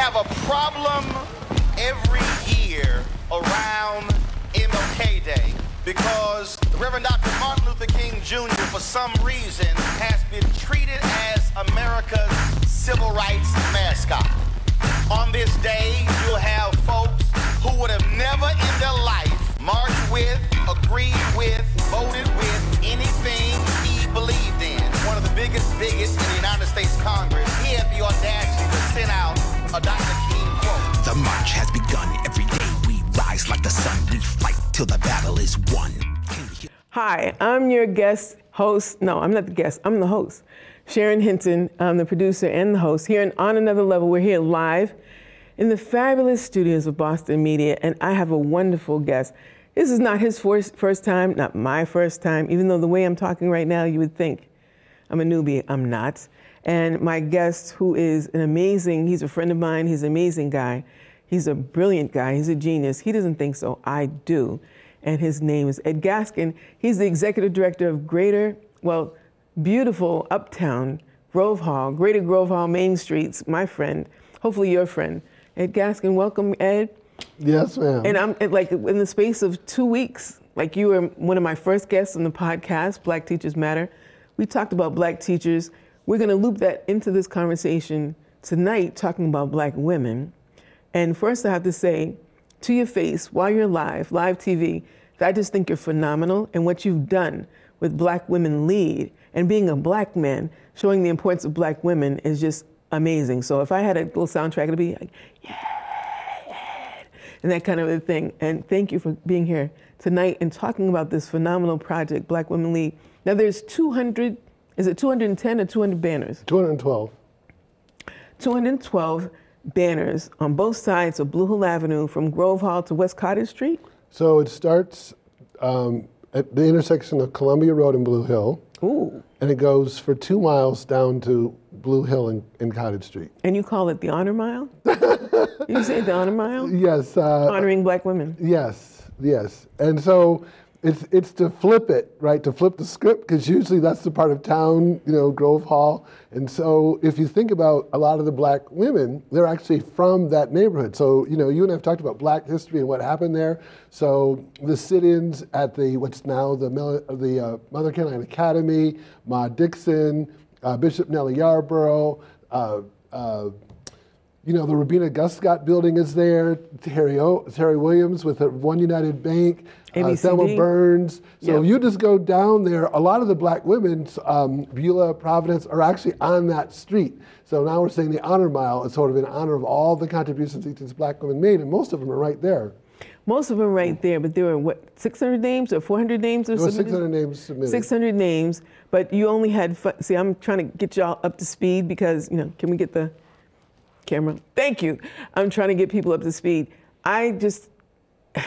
have a problem every year around MLK Day because Reverend Dr. Martin Luther King Jr., for some reason, has been treated as America's civil rights mascot. On this day, you'll have folks who would have never in their life marched with, agreed with, voted with anything he believed in. One of the biggest bigots in the United States Congress, he had the audacity to send out a Dr. King quote. The march has begun. Every day we rise like the sun. We fight till the battle is won. Hi, I'm your guest host. No, I'm not the guest, I'm the host. Sharon Hinton, I'm the producer and the host. Here on Another Level, we're here live in the fabulous studios of Boston Media, and I have a wonderful guest. This is not his first, first time, not my first time, even though the way I'm talking right now, you would think I'm a newbie. I'm not. And my guest, who is an amazing, he's a friend of mine, he's an amazing guy. He's a brilliant guy, he's a genius. He doesn't think so, I do. And his name is Ed Gaskin. He's the executive director of Greater, well, beautiful uptown Grove Hall, Greater Grove Hall, Main Streets, my friend, hopefully your friend. Ed Gaskin, welcome, Ed. Yes, ma'am. And I'm like in the space of two weeks, like you were one of my first guests on the podcast, Black Teachers Matter. We talked about black teachers. We're going to loop that into this conversation tonight, talking about black women. And first, I have to say, to your face, while you're live, live TV, I just think you're phenomenal and what you've done with Black Women Lead and being a black man, showing the importance of black women is just amazing. So if I had a little soundtrack, it'd be like, yeah, and that kind of a thing. And thank you for being here tonight and talking about this phenomenal project, Black Women Lead. Now there's 200, is it 210 or 200 banners? 212. 212 banners on both sides of Blue Hill Avenue from Grove Hall to West Cottage Street? So it starts um, at the intersection of Columbia Road and Blue Hill. Ooh. And it goes for two miles down to Blue Hill and, and Cottage Street. And you call it the Honor Mile? you say the Honor Mile? Yes. Uh, Honoring black women. Yes, yes. And so it's it's to flip it, right? To flip the script, because usually that's the part of town, you know, Grove Hall. And so if you think about a lot of the black women, they're actually from that neighborhood. So you know, you and I have talked about Black history and what happened there. So the sit-ins at the what's now the the uh, Mother Caroline Academy, Ma Dixon, uh, Bishop Nellie Yarborough. Uh, uh you know, the Rubina Guscott building is there, Terry, o, Teri Williams with the OneUnited Bank, uh, Thelma Burns. So yep. if you just go down there, a lot of the black women, um, Beulah, Providence, are actually on that street. So now we're saying the honor mile is sort of in honor of all the contributions these black women made, and most of them are right there. Most of them right there, but there were what 600 names or 400 names or something? 600 names submitted. 600 names, but you only had. See, I'm trying to get y'all up to speed because you know. Can we get the camera? Thank you. I'm trying to get people up to speed. I just.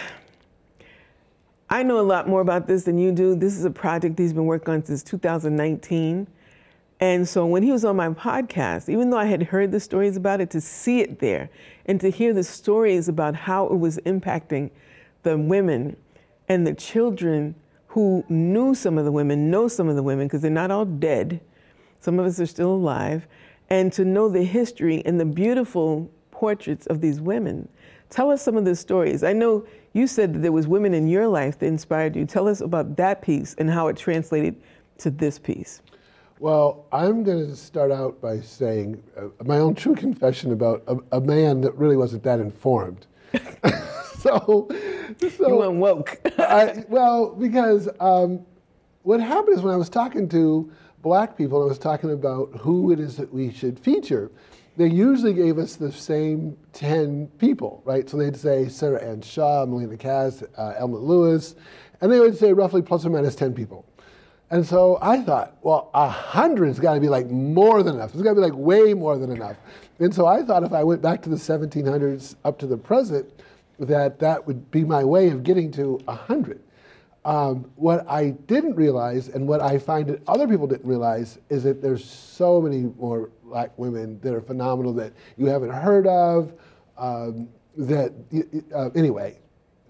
I know a lot more about this than you do. This is a project he's been working on since 2019. And so when he was on my podcast, even though I had heard the stories about it, to see it there and to hear the stories about how it was impacting the women and the children who knew some of the women, know some of the women, because they're not all dead. Some of us are still alive. And to know the history and the beautiful portraits of these women. Tell us some of the stories. I know you said that there was women in your life that inspired you. Tell us about that piece and how it translated to this piece. Well, I'm going to start out by saying uh, my own true confession about a, a, man that really wasn't that informed. so, so, you went woke. I, well, because um, what happened is when I was talking to black people, I was talking about who it is that we should feature they usually gave us the same 10 people, right? So they'd say Sarah Ann Shaw, Melnea Cass, uh, Elma Lewis, and they would say roughly plus or minus 10 people. And so I thought, well, a hundred's got to be like more than enough. It's got to be like way more than enough. And so I thought if I went back to the 1700s up to the present, that that would be my way of getting to a hundred. Um, what I didn't realize, and what I find that other people didn't realize, is that there's so many more black women that are phenomenal that you haven't heard of. Um, that uh, anyway,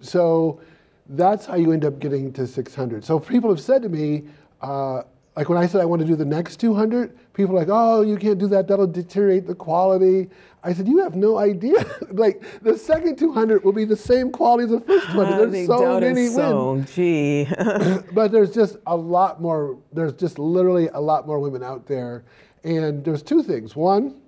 so that's how you end up getting to 600. So people have said to me, uh, like when I said I want to do the next 200, people are like, oh, you can't do that. That'll deteriorate the quality. I said, you have no idea. like the second 200 will be the same quality as the first 200. Ah, There's they so many so. women. Gee. but there's just a lot more. There's just literally a lot more women out there, and there's two things. One,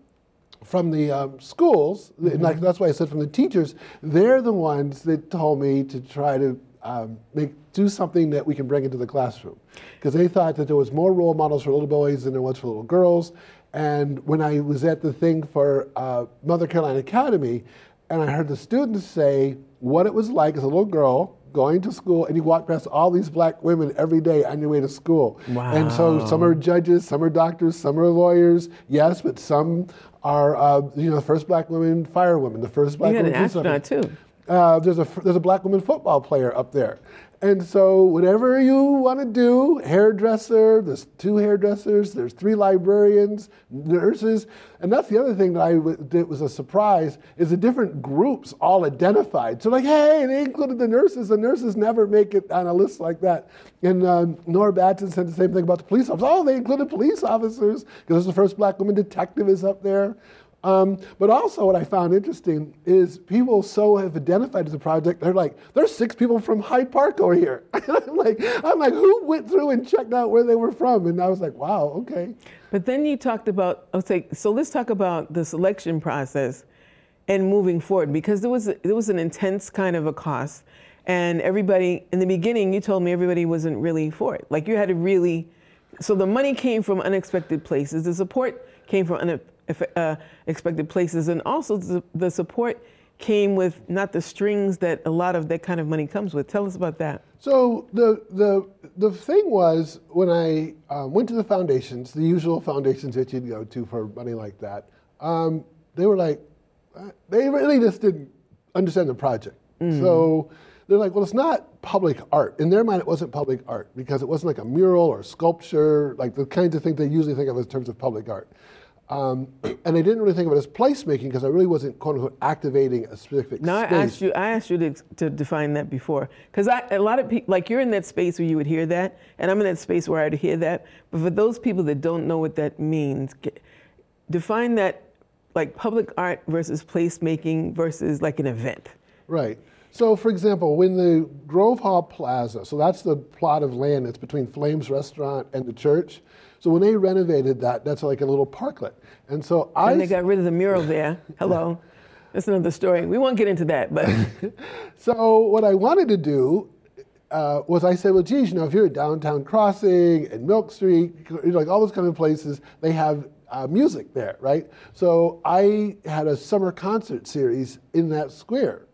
from the um, schools, and like that's why I said from the teachers, they're the ones that told me to try to um, make do something that we can bring into the classroom, because they thought that there was more role models for little boys than there was for little girls. And when I was at the thing for uh, Mother Caroline Academy, and I heard the students say what it was like as a little girl going to school and you walk past all these black women every day on your way to school. Wow. And so some are judges, some are doctors, some are lawyers, yes, but some are, uh, you know, the first black women firewoman, the first black you had an woman police astronaut too. Uh, there's a there's a black woman football player up there, and so whatever you want to do, hairdresser. There's two hairdressers. There's three librarians, nurses, and that's the other thing that I w- that was a surprise is the different groups all identified. So like, hey, they included the nurses. The nurses never make it on a list like that. And um, Nora Baston said the same thing about the police officers. Oh, they included police officers because the first black woman detective is up there. Um, but also, what I found interesting is people so have identified as a project. They're like, there's six people from Hyde Park over here. I'm like, I'm like, who went through and checked out where they were from? And I was like, wow, okay. But then you talked about, okay, so let's talk about the selection process and moving forward because there was there was an intense kind of a cost, and everybody in the beginning you told me everybody wasn't really for it. Like you had to really, so the money came from unexpected places, the support came from unexpected places, and also the, the support came with not the strings that a lot of that kind of money comes with. Tell us about that. So the the the thing was when I um, went to the foundations, the usual foundations that you'd go to for money like that, um, they were like, uh, they really just didn't understand the project. So they're like, well, it's not public art. In their mind, it wasn't public art because it wasn't like a mural or sculpture, like the kinds of things they usually think of in terms of public art. Um, and they didn't really think of it as placemaking because I really wasn't quote unquote activating a specific No, I asked you. I asked you to, to define that before, because a lot of people, like you're in that space where you would hear that, and I'm in that space where I'd hear that. But for those people that don't know what that means, get, define that like public art versus placemaking versus like an event. Right. So, for example, when the Grove Hall Plaza, so that's the plot of land that's between Flames Restaurant and the church. So when they renovated that, that's like a little parklet. And so I, And they got rid of the mural there. Hello. That's another story. We won't get into that, but so what I wanted to do uh, was I said, well, geez, you know, if you're at Downtown Crossing and Milk Street, you know, like all those kind of places, they have uh, music there, right? So I had a summer concert series in that square.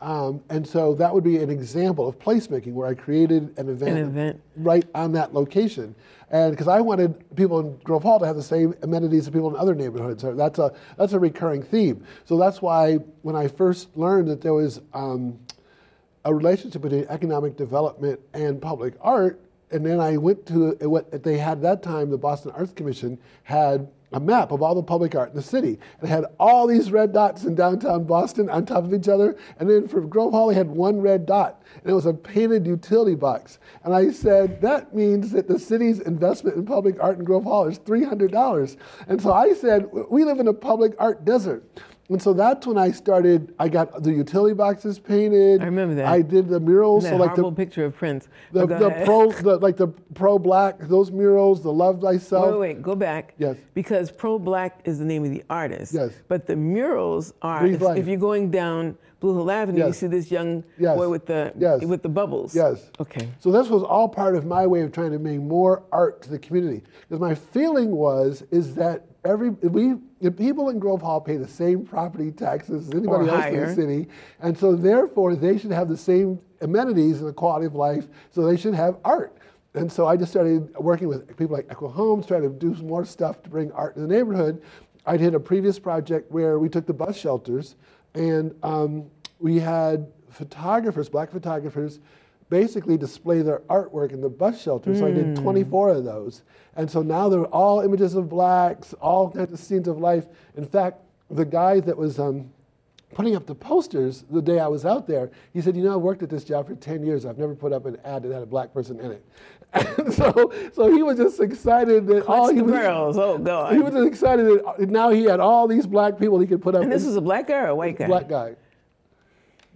Um, and so that would be an example of placemaking where I created an event, event. right on that location. And because I wanted people in Grove Hall to have the same amenities as people in other neighborhoods. So that's a, that's a recurring theme. So that's why when I first learned that there was um, a relationship between economic development and public art. And then I went to what they had that time, the Boston Arts Commission had a map of all the public art in the city. It had all these red dots in downtown Boston on top of each other. And then for Grove Hall, they had one red dot. And it was a painted utility box. And I said, that means that the city's investment in public art in Grove Hall is $300. And so I said, we live in a public art desert. And so that's when I started. I got the utility boxes painted. I remember that. I did the murals. that so like horrible the, picture of Prince. the, the pro, the, like the pro black, those murals, the love thyself. Wait, wait, wait, go back. Yes. Because Pro Black is the name of the artist. Yes. But the murals are, if, if you're going down Blue Hill Avenue, you see this young Yes. boy with the Yes. with the bubbles. Yes. Okay. So this was all part of my way of trying to bring more art to the community. Because my feeling was is that every we the people in Grove Hall pay the same property taxes as anybody else in the city, and so therefore they should have the same amenities and the quality of life. So they should have art. And so I just started working with people like Echo Homes, trying to do some more stuff to bring art to the neighborhood. I did a previous project where we took the bus shelters and um, we had photographers, black photographers, basically display their artwork in the bus shelter. So I did 24 of those. And so now they're all images of blacks, all kinds of scenes of life. In fact, the guy that was um, putting up the posters the day I was out there, he said, "You know, I've worked at this job for 10 years. I've never put up an ad that had a black person in it." And so, so he was just excited that all he was. girls. Oh God. He was just excited that now he had all these black people he could put up. and this was a black guy or a white guy? black guy.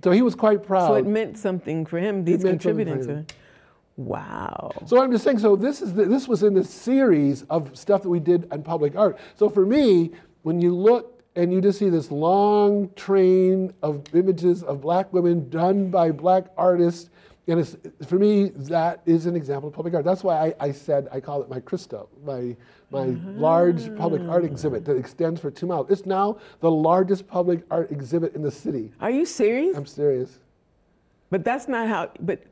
So he was quite proud. So it meant something for him. He's meant something for contributing to. Wow. So I'm just saying. So this is the, this was in the series of stuff that we did on public art. So for me, when you look and you just see this long train of images of black women done by black artists, and it's, for me that is an example of public art. That's why I, I said I call it my Christo, my my large public art exhibit that extends for two miles. It's now the largest public art exhibit in the city. Are you serious? I'm serious. but that's not how. But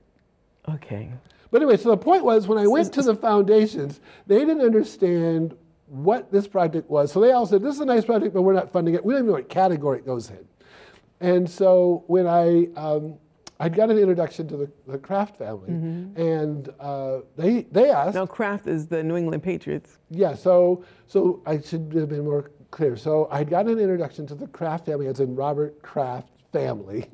okay. But anyway, so the point was when I went to the foundations, they didn't understand what this project was. So they all said, This is a nice project, but we're not funding it. We don't even know what category it goes in. And so when I um, I'd got an introduction to the, the Kraft family, and uh, they they asked, Now Kraft is the New England Patriots. yeah, so so I should have been more clear. So I'd got an introduction to the Kraft family, as in Robert Kraft family,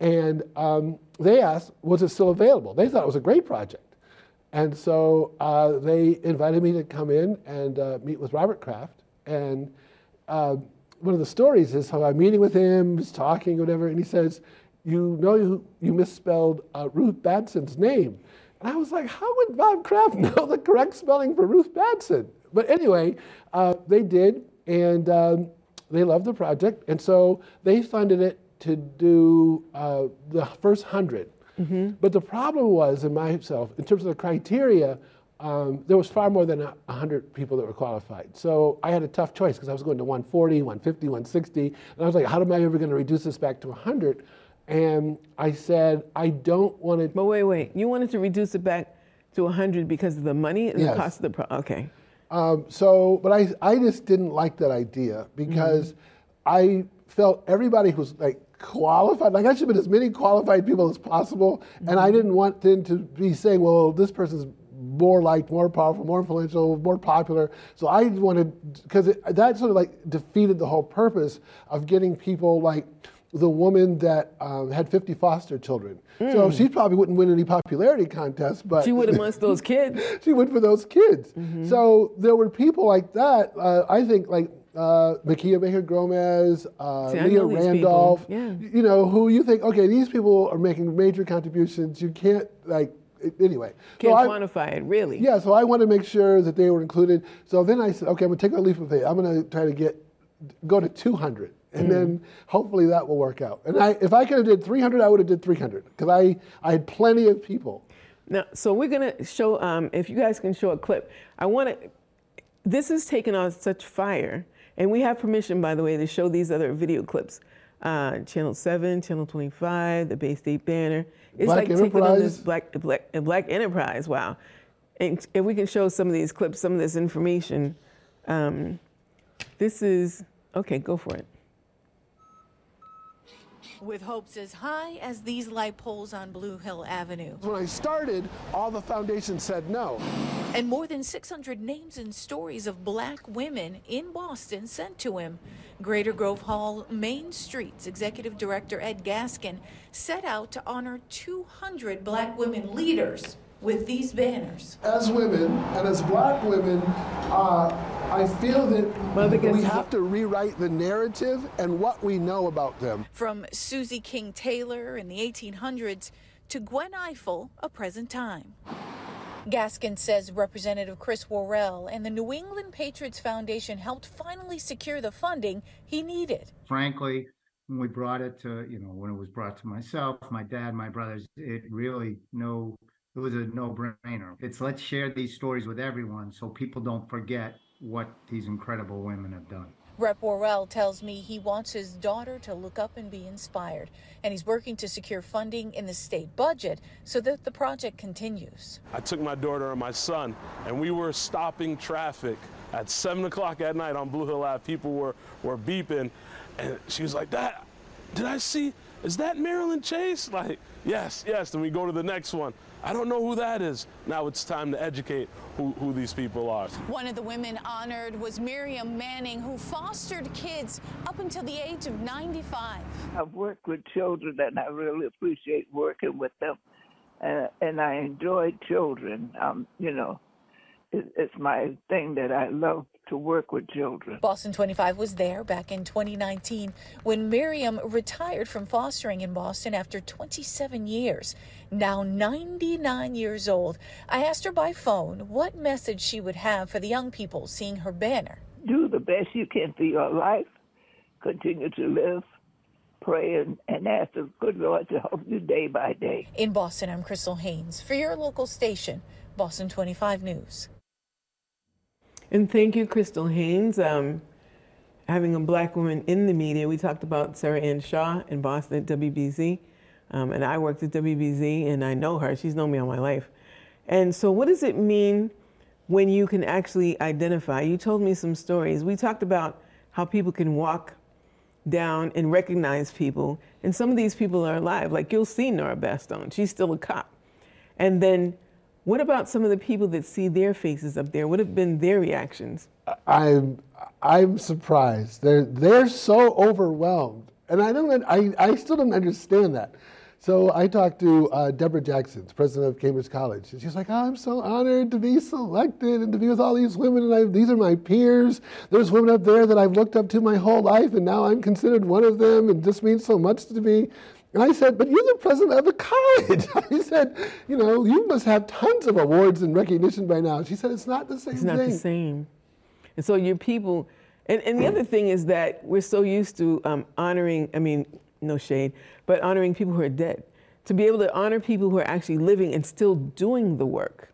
and um, they asked, was it still available? They thought it was a great project, and so uh, they invited me to come in and uh, meet with Robert Kraft. And uh, one of the stories is how I'm meeting with him, he's talking, whatever, and he says, "You know, you, you misspelled uh, Ruth Batson's name." And I was like, how would Bob Kraft know the correct spelling for Ruth Badson? But anyway, uh, they did, and um, they loved the project, and so they funded it to do uh, the first 100 But the problem was, in myself, in terms of the criteria, um, there was far more than a 100 people that were qualified. So I had a tough choice because I was going to 140, 150, 160, and I was like, how am I ever going to reduce this back to 100? And I said, I don't want to But wait, wait. You wanted to reduce it back to 100 because of the money and Yes. the cost of the pro. Okay. Um, so, but I, I just didn't like that idea because I felt everybody was like qualified. Like I should have been as many qualified people as possible, and I didn't want them to be saying, "Well, this person's more liked, more powerful, more influential, more popular." So I wanted because that sort of like defeated the whole purpose of getting people like the woman that um, had 50 foster children. So she probably wouldn't win any popularity contests, but She would amongst those kids. she went for those kids. Mm-hmm. So there were people like that. Uh, I think like uh, Makia Baker Gomez, uh, See, Leah Randolph. Yeah. You know who you think? Okay, these people are making major contributions. You can't like anyway. Can't so I, quantify it, really. yeah, so I want to make sure that they were included. So then I said, okay, I'm gonna take a leap of faith. I'm gonna try to get go to 200, and Mm. then hopefully that will work out. And I, if I could have did 300, I would have did 300 because I I had plenty of people. Now, so we're gonna show. Um, if you guys can show a clip, I want to. This is taking on such fire, and we have permission, by the way, to show these other video clips. Uh, Channel Seven, Channel Twenty Five, the Bay State Banner. It's Black like taking on this Enterprise. black, black, black enterprise. Wow! And if we can show some of these clips, some of this information. Um, this is okay. Go for it. With hopes as high as these light poles on Blue Hill Avenue. When I started, all the foundations said no. And more than 600 names and stories of black women in Boston sent to him. Greater Grove Hall Main Street's executive director Ed Gaskin set out to honor 200 black women leaders with these banners. As women and as black women, uh, I feel that Well, because- we have to rewrite the narrative and what we know about them. From Susie King Taylor in the 1800s to Gwen Ifill, a present time. Gaskin says Representative Chris Worrell and the New England Patriots Foundation helped finally secure the funding he needed. frankly, when we brought it to, you know, when it was brought to myself, my dad, my brothers, it really no, it was a no-brainer. It's let's share these stories with everyone so people don't forget what these incredible women have done. Rep Worrell tells me he wants his daughter to look up and be inspired, and he's working to secure funding in the state budget so that the project continues. I took my daughter and my son, and we were stopping traffic at 7 o'clock at night on Blue Hill Ave. People were, were beeping, and she was like, Dad, did I see is that Marilyn Chase? Like, yes, yes. Then we go to the next one. I don't know who that is. Now it's time to educate who, who these people are. One of the women honored was Miriam Manning, who fostered kids up until the age of 95. I've worked with children and I really appreciate working with them. Uh, and I enjoy children. Um, you know, it, it's my thing that I love to work with children. Boston 25 was there back in 2019 when Miriam retired from fostering in Boston after 27 years. Now 99 years old, I asked her by phone what message she would have for the young people seeing her banner. Do the best you can for your life. Continue to live, pray, and, and ask the good Lord to help you day by day. In Boston, I'm Crystal Haynes for your local station, Boston 25 News. And thank you, Crystal Haynes. Um, having a black woman in the media, we talked about Sarah Ann Shaw in Boston at WBZ. Um, and I worked at WBZ and I know her. She's known me all my life. And so, what does it mean when you can actually identify? You told me some stories. We talked about how people can walk down and recognize people. And some of these people are alive. Like you'll see Nora Baston, she's still a cop. And then what about some of the people that see their faces up there? What have been their reactions? I'm I'm surprised. They're they're so overwhelmed, and I don't I, I still don't understand that. So I talked to uh, Deborah Jackson, president of Cambridge College, and she's like, oh, "I'm so honored to be selected and to be with all these women, and I, these are my peers. There's women up there that I've looked up to my whole life, and now I'm considered one of them, and this means so much to me." And I said, but you're the president of the college. I said, you know, you must have tons of awards and recognition by now. She said, it's not the same thing. It's not the same. And so your people, and, and the other thing is that we're so used to um, honoring, I mean, no shade, but honoring people who are dead. To be able to honor people who are actually living and still doing the work.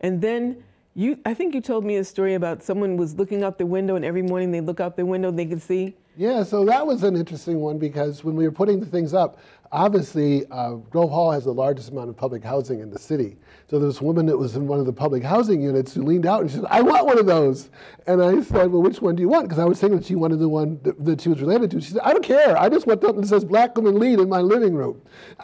And then you, I think you told me a story about someone was looking out the window and every morning they look out the window, they could see yeah, so that was an interesting one because when we were putting the things up, obviously uh, Grove Hall has the largest amount of public housing in the city. So there was a woman that was in one of the public housing units who leaned out and she said, I want one of those. And I said, well, which one do you want? Because I was thinking that she wanted the one that, that, she was related to. She said, I don't care. I just want something that says black woman lead in my living room.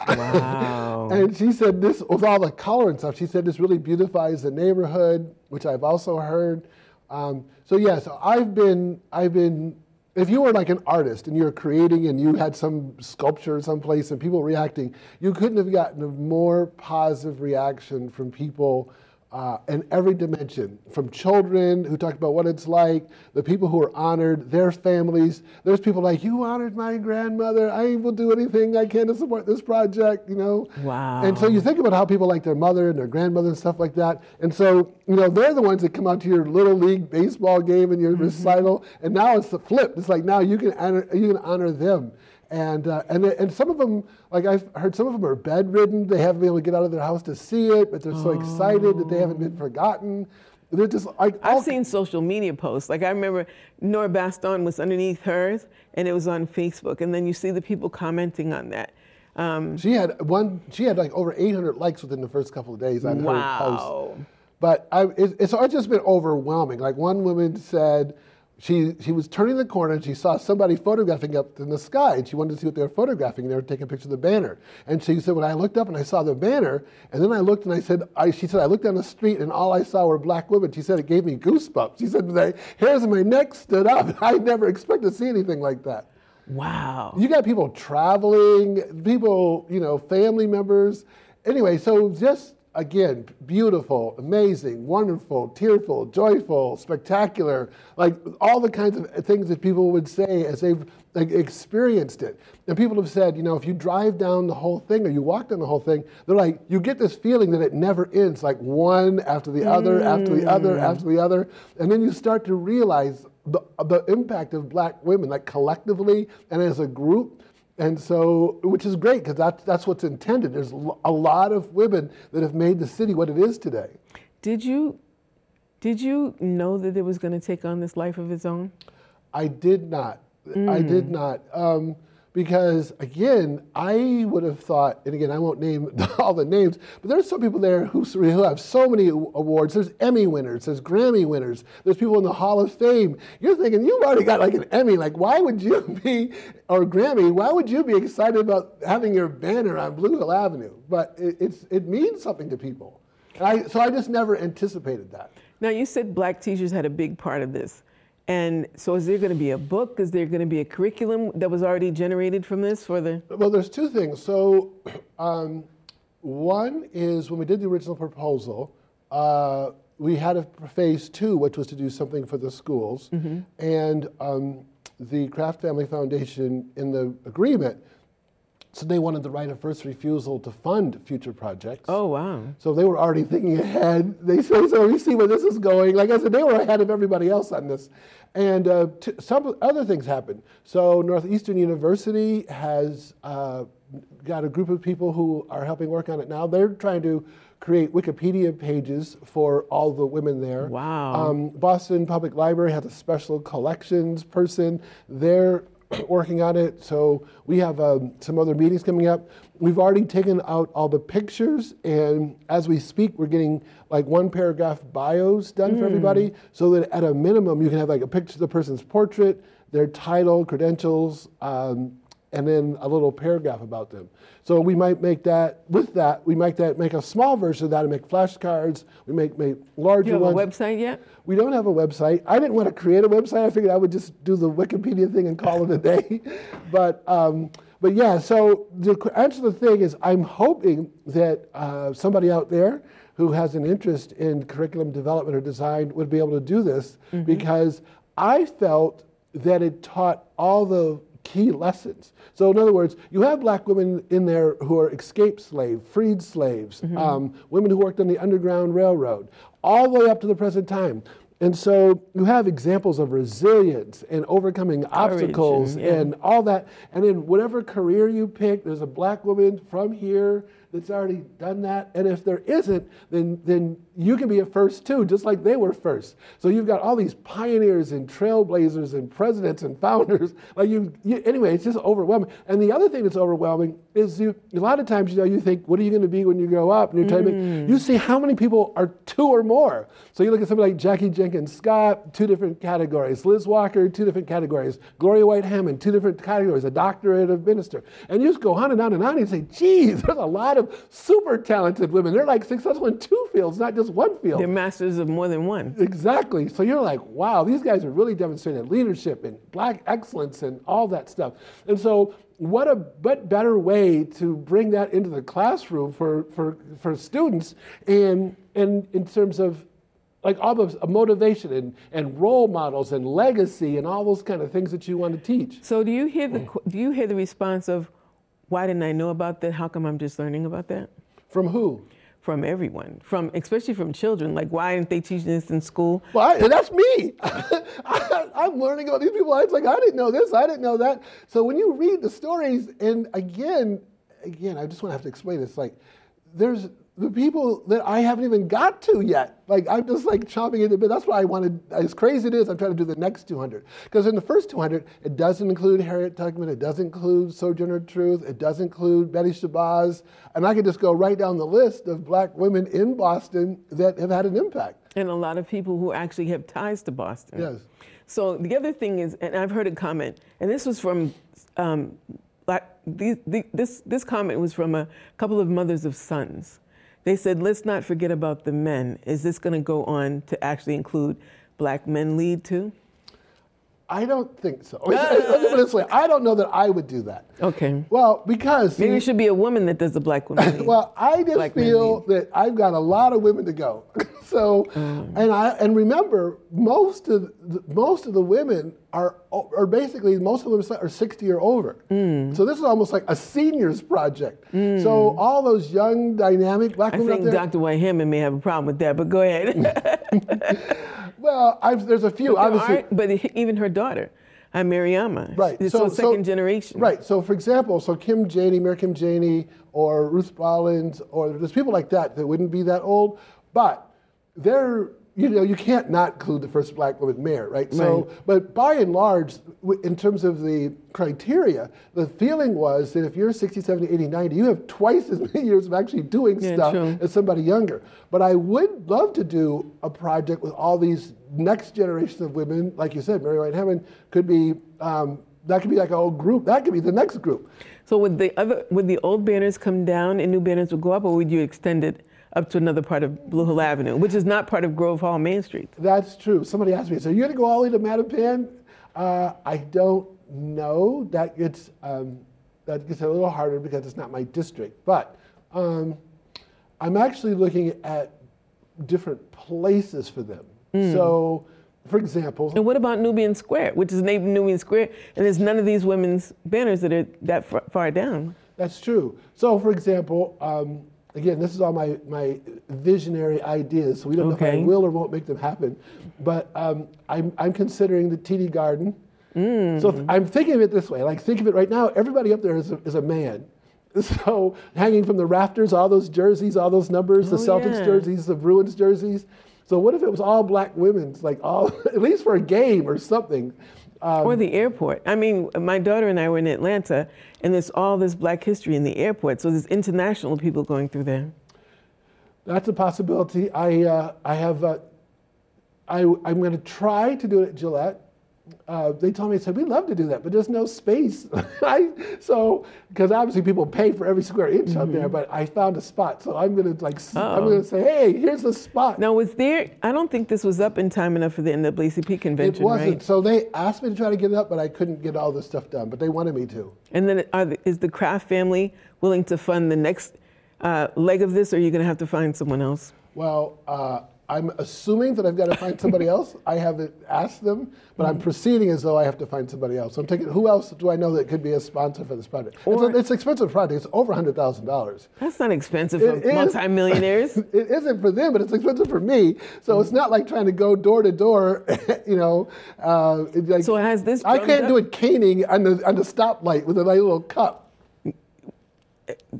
Wow. and she said this, with all the color and stuff, she said this really beautifies the neighborhood, which I've also heard. Um, so yes, yeah, so I've been, I've been if you were like an artist and you're creating and you had some sculpture someplace and people reacting, you couldn't have gotten a more positive reaction from people uh, in every dimension, from children who talked about what it's like, the people who are honored, their families. There's people like, you honored my grandmother. I will do anything I can to support this project, you know? Wow. And so you think about how people like their mother and their grandmother and stuff like that. And so, you know, they're the ones that come out to your little league baseball game and your mm-hmm. recital. And now it's the flip. It's like now you can honor, you can honor them. And, uh, and, and some of them, like I've heard some of them are bedridden. They haven't been able to get out of their house to see it, but they're so oh. excited that they haven't been forgotten. They're just like I've seen social media posts. Like I remember Nora Baston was underneath hers, and it was on Facebook. And then you see the people commenting on that. Um, she had one. She had like over 800 likes within the first couple of days on wow. her post. But I, it, it's, it's just been overwhelming. Like one woman said, she, she was turning the corner and she saw somebody photographing up in the sky and she wanted to see what they were photographing. They were taking a picture of the banner. And she said, when I looked up and I saw the banner, and then I looked and I said, I, she said, I looked down the street and all I saw were black women. She said, it gave me goosebumps. She said, the hairs on my neck stood up. I never expected to see anything like that. Wow. You got people traveling, people, you know, family members. Anyway, so just again, beautiful, amazing, wonderful, tearful, joyful, spectacular, like all the kinds of things that people would say as they've like, experienced it. And people have said, you know, if you drive down the whole thing or you walk down the whole thing, they're like, you get this feeling that it never ends, like one after the other, mm. after the other, mm. after the other. And then you start to realize the, the impact of black women, like collectively and as a group and so, which is great because that's, that's what's intended. There's a lot of women that have made the city what it is today. Did you, did you know that it was going to take on this life of its own? I did not. Mm. I did not. Um, because again, I would have thought, and again, I won't name all the names, but there's some people there who, who have so many awards. There's Emmy winners, there's Grammy winners, there's people in the Hall of Fame. You're thinking you've already got like an Emmy. Like, why would you be, or Grammy? Why would you be excited about having your banner on Blue Hill Avenue? But it, it's it means something to people. I, so I just never anticipated that. Now you said black teachers had a big part of this. And so, is there going to be a book? Is there going to be a curriculum that was already generated from this for the? Well, there's two things. So, um, one is when we did the original proposal, uh, we had a phase two, which was to do something for the schools, mm-hmm. and um, the Kraft Family Foundation in the agreement so they wanted the right of first refusal to fund future projects. Oh, wow. So they were already thinking ahead. They say, so we see where this is going. Like I said, they were ahead of everybody else on this. And uh, t- some other things happened. So Northeastern University has uh, got a group of people who are helping work on it now. They're trying to create Wikipedia pages for all the women there. Wow. Um, Boston Public Library has a special collections person. They're working on it. So we have um, some other meetings coming up. We've already taken out all the pictures, and as we speak, we're getting like one paragraph bios done mm. for everybody, so that at a minimum you can have like a picture of the person's portrait, their title, credentials, um, and then a little paragraph about them. So we might make that with that. We might that make a small version of that and make flashcards. We make make larger you have ones. a website yet? We don't have a website. I didn't want to create a website. I figured I would just do the Wikipedia thing and call it a day. but um, but yeah. So the answer to the thing is, I'm hoping that uh, somebody out there who has an interest in curriculum development or design would be able to do this mm-hmm. because I felt that it taught all the key lessons. So, in other words, you have black women in there who are escaped slaves, freed slaves, mm-hmm. um, women who worked on the Underground Railroad, all the way up to the present time. And so you have examples of resilience and overcoming obstacles and, yeah. and all that. And in whatever career you pick, there's a black woman from here that's already done that. And if there isn't, then, then you can be a first too, just like they were first. So you've got all these pioneers and trailblazers and presidents and founders. Like you, you anyway, it's just overwhelming. And the other thing that's overwhelming is you. A lot of times, you know, you think, what are you going to be when you grow up? And you're mm. you see how many people are two or more. So you look at somebody like Jackie Jenkins Scott, two different categories. Liz Walker, two different categories. Gloria White Hammond, two different categories. A doctorate of minister. And you just go on and on and on and say, geez, there's a lot of super talented women. They're like successful in two fields, not just one field. They're masters of more than one. Exactly. So you're like, wow, these guys are really demonstrating leadership and black excellence and all that stuff. And so what a but better way to bring that into the classroom for, for, for students and, and in terms of like all the uh, motivation and, and role models and legacy and all those kind of things that you want to teach. So do you hear the mm. do you hear the response of why didn't I know about that? How come I'm just learning about that? From who? From everyone, from especially from children. Like, why aren't they teaching this in school? Well, I, that's me. I, am learning about these people. I was like, I didn't know this. I didn't know that. So when you read the stories, and again, again, I just want to have to explain this. Like, there's the people that I haven't even got to yet. Like I'm just like chomping at the bit. That's why I wanted, as crazy as it is, I'm trying to do the next 200. Because in the first 200, it doesn't include Harriet Tubman, it doesn't include Sojourner Truth, it doesn't include Betty Shabazz, and I could just go right down the list of black women in Boston that have had an impact. And a lot of people who actually have ties to Boston. Yes. So the other thing is, and I've heard a comment, and this was from um, black. the, this this comment was from a couple of mothers of sons they said, let's not forget about the men. Is this going to go on to actually include black men lead too? I don't think so. Let me put it this way. I don't know that I would do that. Okay. Well, because maybe it should be a woman that does the black woman. well, I just black feel that I've got a lot of women to go. so, mm. and I and remember most of the, most of the women are are basically most of them are 60 or over. Mm. So this is almost like a seniors project. Mm. So all those young dynamic black I women. I think Dr. White Hammond may have a problem with that, but go ahead. Well, I've, there's a few, but obviously. but even her daughter, uh, Mariama. Right. So, so second so, generation. Right. So, for example, so Kim Janey, Mayor Kim Janey, or Ruth Rollins, or there's people like that that wouldn't be that old, but they're you know, you can't not include the first black woman mayor, right? So, but by and large, w- in terms of the criteria, the feeling was that if you're 60, 70, 80, 90, you have twice as many years of actually doing Yeah, stuff true. as somebody younger. But I would love to do a project with all these next generation of women, like you said, Mary White Hammond could be. Um, that could be like a whole group. That could be the next group. So would the other would the old banners come down and new banners would go up, or would you extend it up to another part of Blue Hill Avenue, which is not part of Grove Hall Main Street? That's true. Somebody asked me, so are you're going to go all the way to Mattapan? Uh, I don't know. That gets um, that gets a little harder because it's not my district. But um, I'm actually looking at different places for them. So, for example, And what about Nubian Square, which is named Nubian Square, and there's none of these women's banners that are that far, far down? That's true. So, for example, um, again, this is all my, my visionary ideas, so we don't know if Okay. I will or won't make them happen. But um, I'm, I'm considering the TD Garden. So th- I'm thinking of it this way like, think of it right now, everybody up there is a, is a man. So, hanging from the rafters, all those jerseys, all those numbers, the Oh, Celtics yeah. jerseys, the Bruins jerseys. So, what if it was all black women's, like all, at least for a game or something? Um, or the airport. I mean, my daughter and I were in Atlanta, and there's all this Black history in the airport. So there's international people going through there. That's a possibility. I, uh, I have, uh, I, I'm going to try to do it at Gillette. Uh, they told me, they said, we'd love to do that, but there's no space. I, so, because obviously people pay for every square inch out there, but I found a spot. So I'm going to like, s- I'm Mm-hmm. Oh. going to say, hey, here's a spot. Now, was there? I don't think this was up in time enough for the NAACP convention, it wasn't. right? So they asked me to try to get it up, but I couldn't get all this stuff done, but they wanted me to. And then, are the, is the Kraft family willing to fund the next uh, leg of this, or are you going to have to find someone else? Well, uh, I'm assuming that I've got to find somebody else. I haven't asked them, but I'm proceeding as though I have to find somebody else. So I'm thinking, who else do I know that could be a sponsor for this project? It's, Or- it's an expensive project. It's over $100,000. That's not expensive for It is- multimillionaires. it isn't for them, but it's expensive for me. So it's not like trying to go door to door, you know. Uh, like, So has this I can't do up? it caning on the, on the stoplight with a little cup.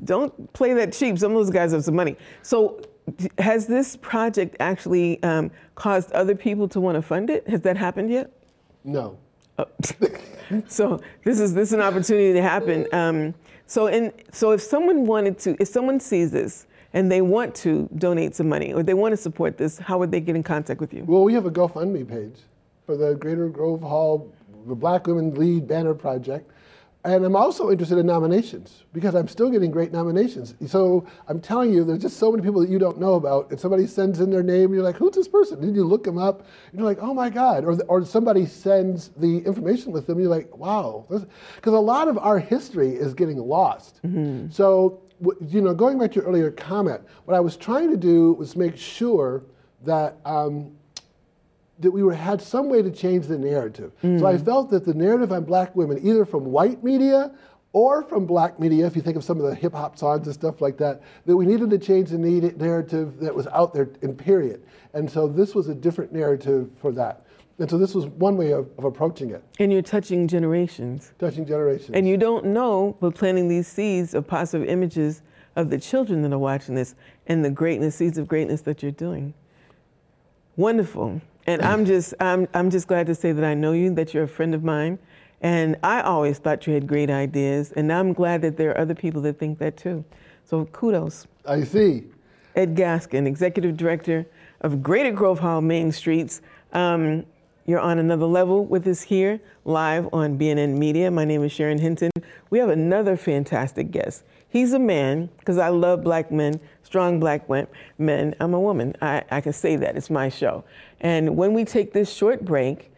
don't play that cheap. Some of those guys have some money. So, has this project actually um, caused other people to want to fund it? Has that happened yet? No. So this is this is an opportunity to happen. Um, so and so if someone wanted to, if someone sees this and they want to donate some money or they want to support this, how would they get in contact with you? Well, we have a GoFundMe page for the Greater Grove Hall the Black Women Lead Banner Project. And I'm also interested in nominations because I'm still getting great nominations. So I'm telling you, there's just so many people that you don't know about. And somebody sends in their name, and you're like, who's this person? Then you look them up, and you're like, oh my God. Or, or somebody sends the information with them, and you're like, wow. Because a lot of our history is getting lost. So, you know, going back to your earlier comment, what I was trying to do was make sure that um, that we were, had some way to change the narrative. So I mm. felt that the narrative on black women, either from white media or from black media, if you think of some of the hip hop songs and stuff like that, that we needed to change the need- narrative that was out there in period. And so this was a different narrative for that. And so this was one way of, of approaching it, And you're touching generations. touching generations. And you don't know, but planting these seeds of positive images of the children that are watching this and the greatness, seeds of greatness that you're doing. Wonderful. And I'm just, I'm, I'm just glad to say that I know you, that you're a friend of mine. And I always thought you had great ideas. And I'm glad that there are other people that think that too. So kudos. I see. Ed Gaskin, Executive Director of Greater Grove Hall Main Streets. Um, you're on another level with us here, live on BNN Media. My name is Sharon Hinton. We have another fantastic guest. He's a man, because I love black men, strong black men. I'm a woman. I, I can say that. It's my show. And when we take this short break,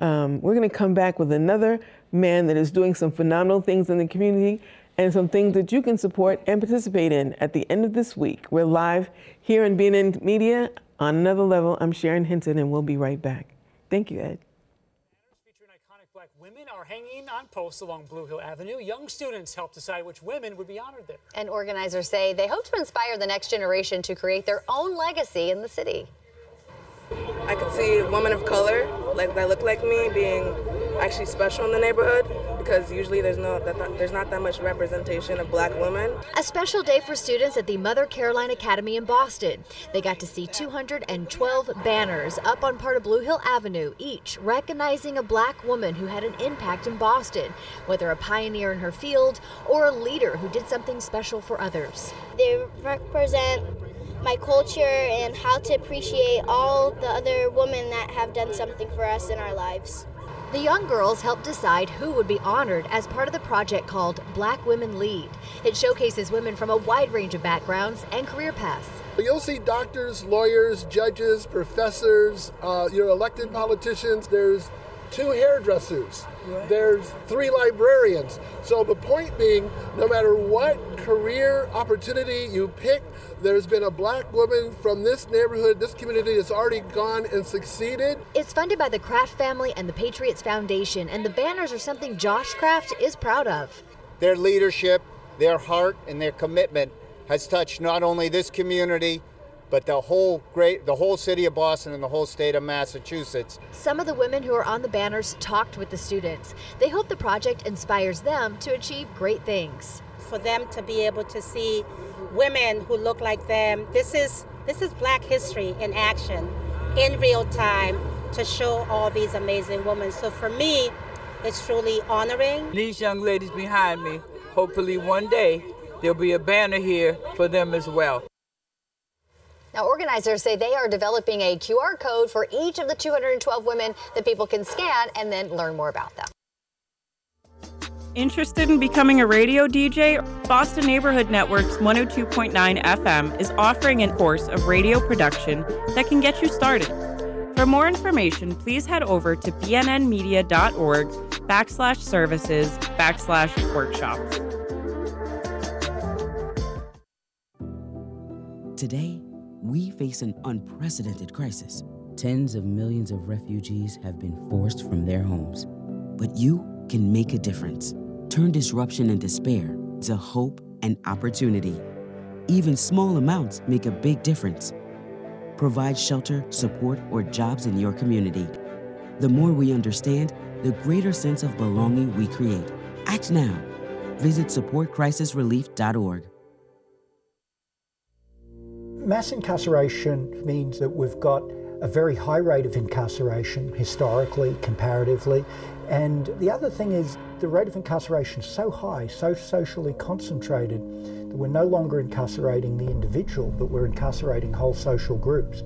um, we're going to come back with another man that is doing some phenomenal things in the community and some things that you can support and participate in at the end of this week. We're live here in BNN Media on another level. I'm Sharon Hinton, and we'll be right back. Thank you, Ed. featuring iconic black women are hanging on posts along Blue Hill Avenue. Young students help decide which women would be honored there. And organizers say they hope to inspire the next generation to create their own legacy in the city. I could see women of color, like that look like me, being actually special in the neighborhood because usually there's no that, there's not that much representation of black women. A special day for students at the Mother Caroline Academy in Boston. They got to see 212 banners up on part of Blue Hill Avenue, each recognizing a black woman who had an impact in Boston, whether a pioneer in her field or a leader who did something special for others. They represent my culture and how to appreciate all the other women that have done something for us in our lives. The young girls helped decide who would be honored as part of the project called Black Women Lead. It showcases women from a wide range of backgrounds and career paths. You'll see doctors, lawyers, judges, professors, uh, your elected politicians. There's two hairdressers. There's three librarians. So the point being, no matter what career opportunity you pick, there's been a black woman from this neighborhood, this community that's already gone and succeeded. It's funded by the Kraft family and the Patriots Foundation, and the banners are something Josh Kraft is proud of. Their leadership, their heart, and their commitment has touched not only this community, but the whole great the whole city of Boston and the whole state of Massachusetts. Some of the women who are on the banners talked with the students. They hope the project inspires them to achieve great things. For them to be able to see women who look like them, this is this is black history in action in real time to show all these amazing women. So for me, it's truly honoring. These young ladies behind me, hopefully one day there'll be a banner here for them as well. Now, organizers say they are developing a QR code for each of the 212 women that people can scan and then learn more about them. Interested in becoming a radio DJ? Boston Neighborhood Network's 102.9 FM is offering a course of radio production that can get you started. For more information, please head over to bnnmedia.org backslash services backslash workshops. Today, we face an unprecedented crisis. Tens of millions of refugees have been forced from their homes. But you can make a difference. Turn disruption and despair to hope and opportunity. Even small amounts make a big difference. Provide shelter, support, or jobs in your community. The more we understand, the greater sense of belonging we create. Act now. Visit supportcrisisrelief.org. Mass incarceration means that we've got a very high rate of incarceration historically, comparatively. And the other thing is the rate of incarceration is so high, so socially concentrated, that we're no longer incarcerating the individual, but we're incarcerating whole social groups.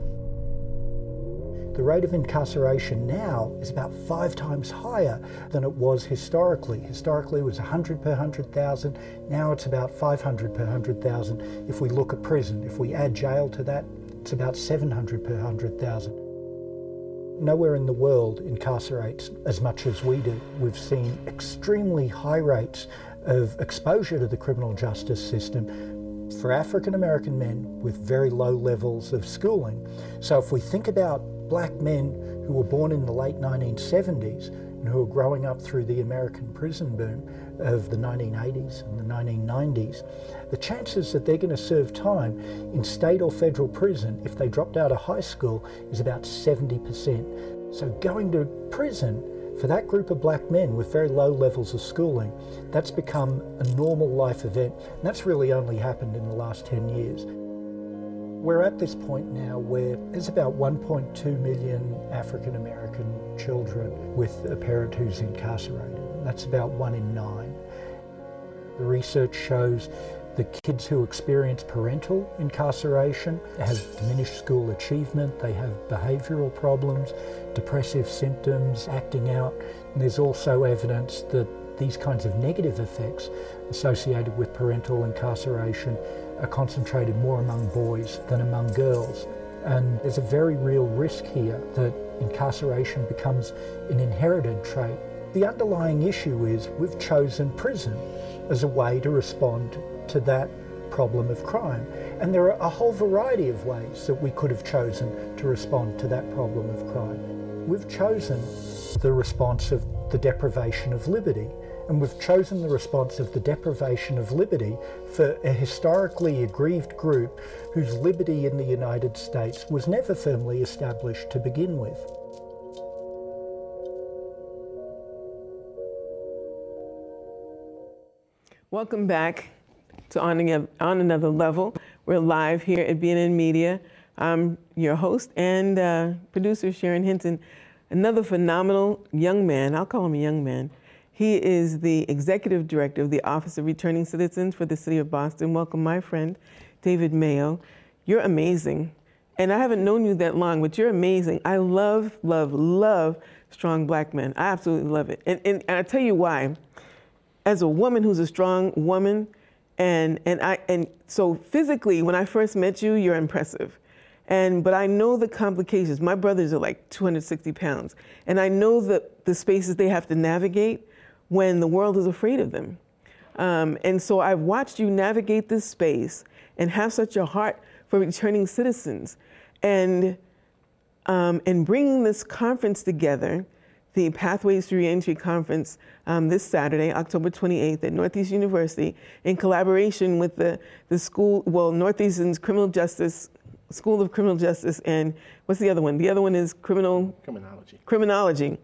The rate of incarceration now is about five times higher than it was historically. Historically, it was 100 per 100,000. Now it's about 500 per 100,000. If we look at prison, if we add jail to that, it's about 700 per 100,000. Nowhere in the world incarcerates as much as we do. We've seen extremely high rates of exposure to the criminal justice system for African American men with very low levels of schooling. So if we think about black men who were born in the late 1970s and who were growing up through the American prison boom of the 1980s and the 1990s, the chances that they're going to serve time in state or federal prison if they dropped out of high school is about 70%. So going to prison for that group of black men with very low levels of schooling, that's become a normal life event. And that's really only happened in the last 10 years. We're at this point now where there's about 1.2 million African American children with a parent who's incarcerated. That's about one in nine. The research shows the kids who experience parental incarceration have diminished school achievement, they have behavioural problems, depressive symptoms, acting out, and there's also evidence that these kinds of negative effects associated with parental incarceration are concentrated more among boys than among girls. And there's a very real risk here that incarceration becomes an inherited trait. The underlying issue is we've chosen prison as a way to respond to that problem of crime. And there are a whole variety of ways that we could have chosen to respond to that problem of crime. We've chosen the response of the deprivation of liberty, and we've chosen the response of the deprivation of liberty for a historically aggrieved group whose liberty in the United States was never firmly established to begin with. Welcome back to On, On Another Level. We're live here at BNN Media. I'm your host and uh, producer, Sharon Hinton. Another phenomenal young man, I'll call him a young man. He is the executive director of the Office of Returning Citizens for the City of Boston. Welcome, my friend, David Mayo. You're amazing. And I haven't known you that long, but you're amazing. I love, love, love strong black men. I absolutely love it. And, and, and I tell you why as a woman who's a strong woman, and and I and so physically, when I first met you, you're impressive. And but I know the complications. My brothers are like 260 pounds, and I know the the spaces they have to navigate when the world is afraid of them. Um, and so I've watched you navigate this space and have such a heart for returning citizens, and um, and bringing this conference together, the Pathways to Reentry Conference, um, this Saturday, October 28th, at Northeast University, in collaboration with the, the school, well, Northeastern's Criminal Justice, School of Criminal Justice, and what's the other one? The other one is Criminal Criminology. Criminology.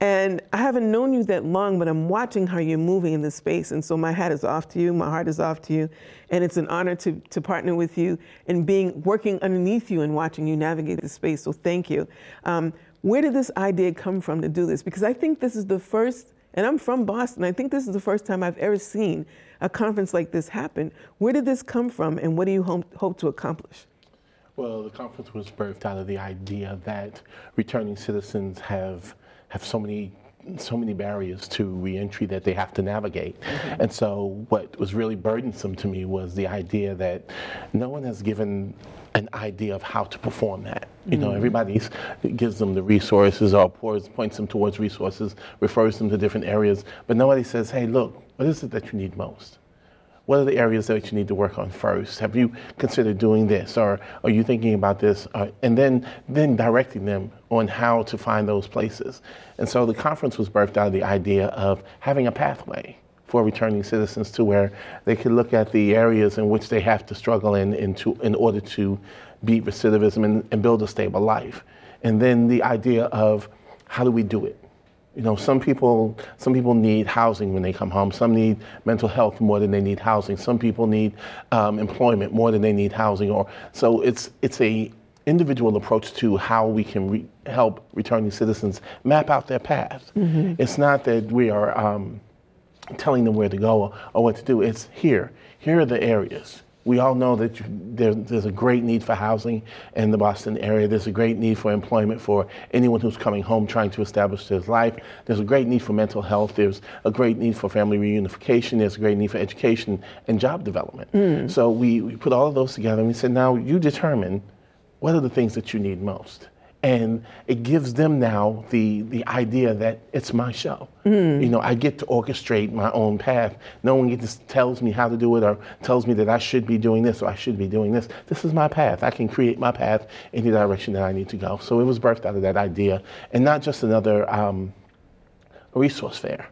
And I haven't known you that long, but I'm watching how you're moving in this space. And so my hat is off to you, my heart is off to you. And it's an honor to, to partner with you and being working underneath you and watching you navigate this space. So thank you. Um, where did this idea come from to do this? Because I think this is the first, and I'm from Boston, I think this is the first time I've ever seen a conference like this happen. Where did this come from and what do you hope, hope to accomplish? Well, the conference was birthed out of the idea that returning citizens have have so many so many barriers to reentry that they have to navigate. And so what was really burdensome to me was the idea that no one has given an idea of how to perform that. You know, Mm. everybody gives them the resources or pours, points them towards resources, refers them to different areas, but nobody says, hey, look, what is it that you need most? What are the areas that you need to work on first? Have you considered doing this, or are you thinking about this? Uh, and then, then directing them on how to find those places. And so the conference was birthed out of the idea of having a pathway for returning citizens to where they could look at the areas in which they have to struggle in, in, to, in order to beat recidivism and, and build a stable life. And then the idea of how do we do it? You know, some people some people need housing when they come home. Some need mental health more than they need housing. Some people need um, employment more than they need housing. Or so it's it's a individual approach to how we can re- help returning citizens map out their path. Mhm. It's not that we are um, telling them where to go or, or what to do. It's here. Here are the areas. We all know that there, there's a great need for housing in the Boston area. There's a great need for employment for anyone who's coming home trying to establish their life. There's a great need for mental health. There's a great need for family reunification. There's a great need for education and job development. Mm. So we, we put all of those together and we said, now you determine what are the things that you need most. And it gives them now the, the idea that it's my show. Mm. You know, I get to orchestrate my own path. No one gets tells me how to do it or tells me that I should be doing this or I should be doing this. This is my path. I can create my path in the direction that I need to go. So it was birthed out of that idea, and not just another um, resource fair.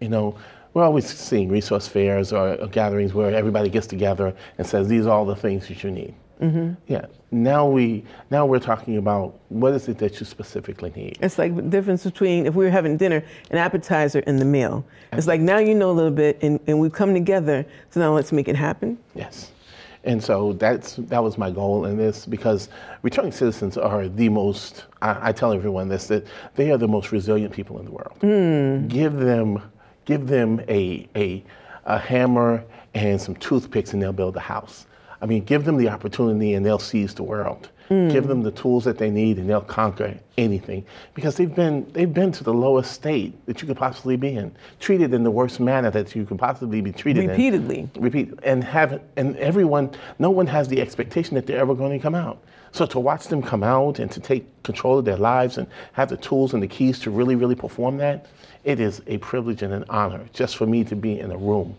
You know, we're always seeing resource fairs or, or gatherings where everybody gets together and says these are all the things that you need. Hmm Yeah. Now we now we're talking about what is it that you specifically need. It's like the difference between if we were having dinner, an appetizer and the meal. It's like now you know a little bit and, and we've come together, so now let's make it happen. Yes. And so that's that was my goal in this because returning citizens are the most. I, I tell everyone this that they are the most resilient people in the world. Mm. Give them give them a a a hammer and some toothpicks and they'll build a house. I mean, give them the opportunity and they'll seize the world. Mm. Give them the tools that they need and they'll conquer anything because they've been they've been to the lowest state that you could possibly be in, treated in the worst manner that you could possibly be treated in Repeatedly. repeat and have and everyone no one has the expectation that they're ever going to come out so to watch them come out and to take control of their lives and have the tools and the keys to really really perform that it is a privilege and an honor just for me to be in a room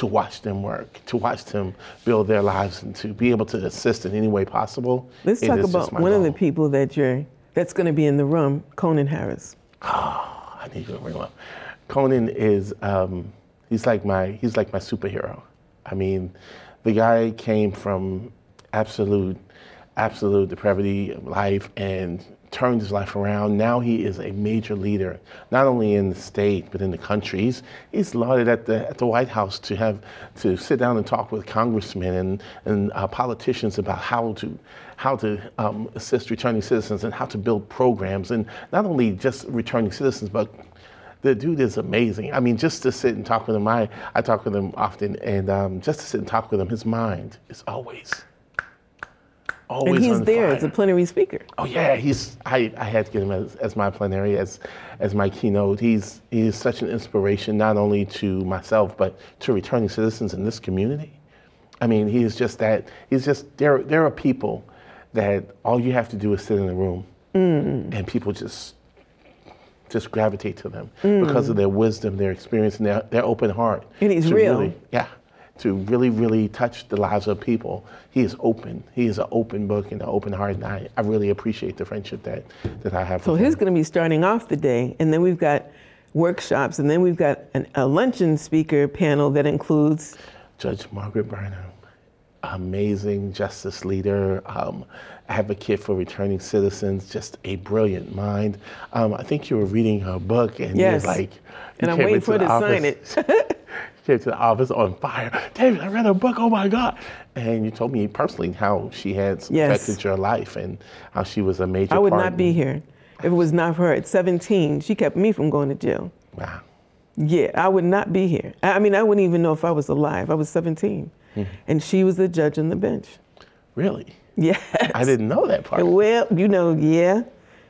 to watch them work to watch them build their lives and to be able to assist in any way possible Let's talk about one of the people that you're that's going to be in the room, Conan Harris. Oh, I need to bring him up. Conan is um, he's like my he's like my superhero. I mean, the guy came from absolute absolute depravity of life and turned his life around. Now he is a major leader, not only in the state but in the country. He's, he's lauded at the at the White House to have to sit down and talk with congressmen and and uh, politicians about how to how to um, assist returning citizens and how to build programs and not only just returning citizens but the dude is amazing. I mean, just to sit and talk with him, I, I talk with him often, and um, just to sit and talk with him, his mind is always, always and he's there fire. as a plenary speaker. Oh yeah, he's. I, I had to get him as, as my plenary, as as my keynote. He's he is such an inspiration not only to myself but to returning citizens in this community. I mean, he is just that. He's just there. There are people that all you have to do is sit in the room, Mm. and people just just gravitate to them Mm. because of their wisdom, their experience, and their, their open heart. And he's real. Really, yeah, to really, really touch the lives of people. He is open. He is an open book and an open heart, and I, I really appreciate the friendship that, that I have So he's going to be starting off the day, and then we've got workshops, and then we've got an, a luncheon speaker panel that includes Judge Margaret Burnham, amazing justice leader, um, advocate for returning citizens, just a brilliant mind. Um, I think you were reading her book, and Yes. you're like, And I'm waiting for her to sign it. came to the office on fire. David, I read her book. Oh my God! And you told me personally how she had Yes. affected your life and how she was a major. I would not be here if it was not for her. At 17, she kept me from going to jail. Wow. Yeah, I would not be here. I mean, I wouldn't even know if I was alive. I was 17, Mhm. and she was the judge on the bench. Really? Yes. I didn't know that part. Well, you know, yeah,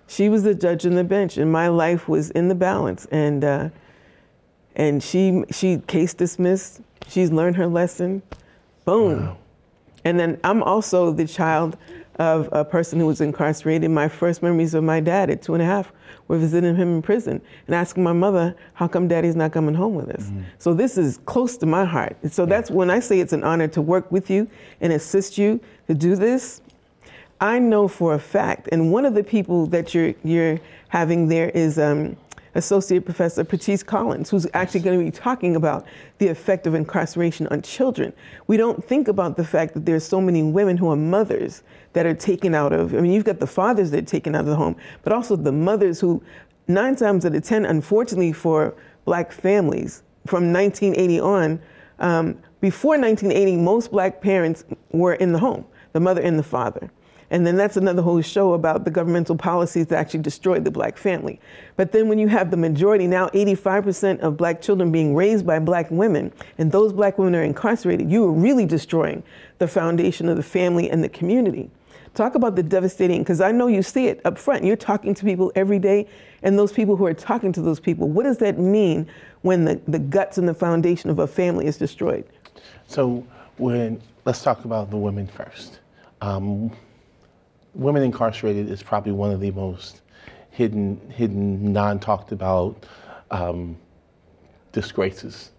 she was the judge on the bench, and my life was in the balance. And uh, and she she case dismissed. She's learned her lesson. Boom. And then I'm also the child of a person who was incarcerated. My first memories of my dad at two and a half were visiting him in prison and asking my mother, "How come Daddy's not coming home with us?" So this is close to my heart. And so that's when I say it's an honor to work with you and assist you to do this. I know for a fact, and one of the people that you're you're having there is um, Associate Professor Patrice Collins, who's actually going to be talking about the effect of incarceration on children. We don't think about the fact that there's so many women who are mothers that are taken out of. I mean, you've got the fathers that are taken out of the home, but also the mothers who, nine times out of ten, unfortunately for black families, from 1980 on, um, before 1980, most black parents were in the home, the mother and the father. And then that's another whole show about the governmental policies that actually destroyed the black family. But then when you have the majority, now 85% of black children being raised by black women, and those black women are incarcerated, you are really destroying the foundation of the family and the community. Talk about the devastating, because I know you see it up front. You're talking to people every day, and those people who are talking to those people, what does that mean when the, the guts and the foundation of a family is destroyed? So when let's talk about the women first. Um, women incarcerated is probably one of the most hidden, hidden, non-talked about um, disgraces